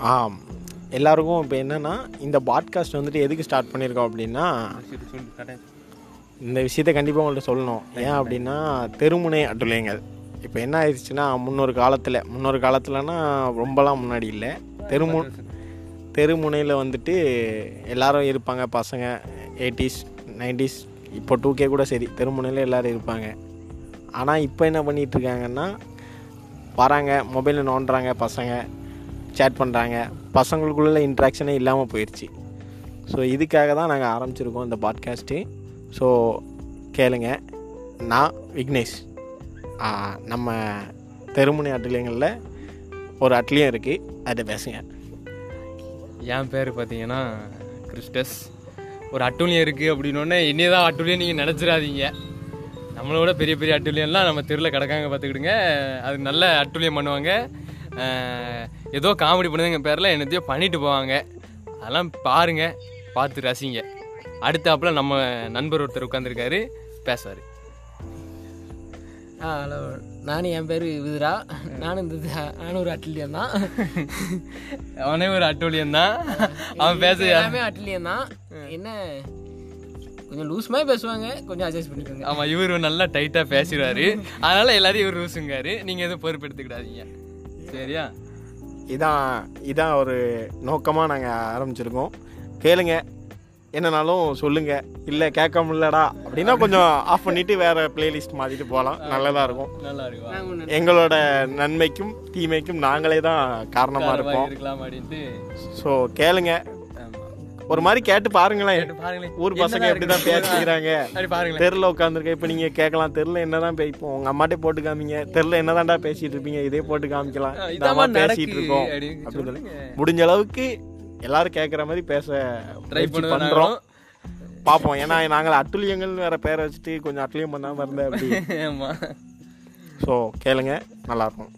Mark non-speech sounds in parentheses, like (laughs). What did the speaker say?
ஆம். எல்லாருக்கும் இப்போ என்னென்னா இந்த பாட்காஸ்ட் வந்துட்டு எதுக்கு ஸ்டார்ட் பண்ணியிருக்கோம் அப்படின்னா இந்த விஷயத்த கண்டிப்பாக உங்கள்கிட்ட சொல்லணும். ஏன் அப்படின்னா தெருமுனை அட்டுளையங்கள் இப்போ என்ன ஆயிடுச்சுன்னா முன்னொரு காலத்தில் முன்னொரு காலத்தில்னா ரொம்பலாம் முன்னாடி இல்லை. தெருமு தெருமுனையில் வந்துட்டு எல்லாரும் இருப்பாங்க பசங்க எயிட்டிஸ் நைன்டிஸ் இப்போ டூ கே கூட சரி தெருமுனையில் எல்லோரும் இருப்பாங்க. ஆனால் இப்போ என்ன பண்ணிகிட்ருக்காங்கன்னா வராங்க மொபைலில் நோண்டுறாங்க பசங்க. சேட் பண்ணுறாங்க பசங்களுக்குள்ள இன்ட்ராக்ஷனே இல்லாமல் போயிடுச்சு ஸோ இதுக்காக தான் நாங்கள் ஆரம்பிச்சிருக்கோம் இந்த பாட்காஸ்ட்டு ஸோ கேளுங்க. நான் விக்னேஷ். நம்ம தெருமுனை அட்லியங்களில் ஒரு அட்லியம் இருக்குது அதை பேசுங்க. என் பேர் பார்த்தீங்கன்னா கிறிஸ்டஸ். ஒரு அட்டூழியம் இருக்குது அப்படின்னோடனே என்னையே தான் அட்டூழியம் நீங்கள் நினச்சிடாதீங்க. நம்மளோட பெரிய பெரிய அட்டூழியம்லாம் நம்ம தெருவில் கிடக்காங்க பார்த்துக்கிடுங்க. அது நல்ல அட்டூழியம் பண்ணுவாங்க. ஏதோ காமெடி பண்ணுதுங்க பேரில் என்னத்தையோ பண்ணிட்டு போவாங்க. அதெல்லாம் பாருங்க பார்த்து ரசிங்க. அடுத்தாப்புல நம்ம நண்பர் ஒருத்தர் உட்காந்துருக்காரு பேசுவார். ஆ ஹலோ. நானும் என் பேர் விதுரா. நானும் இந்த நானும் ஒரு அட்லியம் தான். அவனே ஒரு அட்டூழியம் தான். அவன் பேச எல்லாமே அட்லியம் தான். என்ன கொஞ்சம் லூஸ் மாதிரி பேசுவாங்க கொஞ்சம் அட்ஜஸ்ட் பண்ணிக்கோங்க. ஆமா இவர் நல்லா டைட்டா பேசுறாரு அதனால எல்லாரும் இவர் ரூசுங்காரு நீங்க எதுவும் பொறுப்பெடுத்துக்கிடாதீங்க. சரியா? இதான் இதான் ஒரு நோக்கமாக நாங்கள் ஆரம்பிச்சிருக்கோம். கேளுங்க. என்னனாலும் சொல்லுங்கள் இல்லை கேட்க முடியலடா அப்படின்னா கொஞ்சம் ஆஃப் பண்ணிவிட்டு வேறு பிளேலிஸ்ட் மாற்றிட்டு போகலாம் நல்லதாக இருக்கும். நல்லா இருக்கும் எங்களோட நன்மைக்கும் தீமைக்கும் நாங்களே தான் காரணமாக இருப்போம். ஸோ கேளுங்க. ஒரு மாதிரி கேட்டு பாருங்களேன். ஊர் பசங்க என்னதான் எப்படி தான் இருக்கு? பேசிக்கிறாங்க தெருல உட்காந்துருக்க இப்போ நீங்கள் கேட்கலாம் தெருல என்னதான் பே இப்போ உங்கள் அம்மாட்டே போட்டு காமிங்க தெருல என்னதான்டா பேசிட்டு இருப்பீங்க இதே போட்டு காமிக்கலாம். நடக்கு பேசிட்டு இருக்கோம் அப்படின்னு சொல்லி. முடிஞ்ச அளவுக்கு எல்லாரும் கேட்குற மாதிரி பேச ட்ரை பண்றோம். பார்ப்போம் ஏன்னா நாங்கள் அட்டுழியங்கள் வேற பேரை வச்சுட்டு கொஞ்சம் அட்டுழியம் பண்ணாமல் இருந்தேன் அப்படி. (laughs) ஸோ கேளுங்க நல்லா இருக்கும்.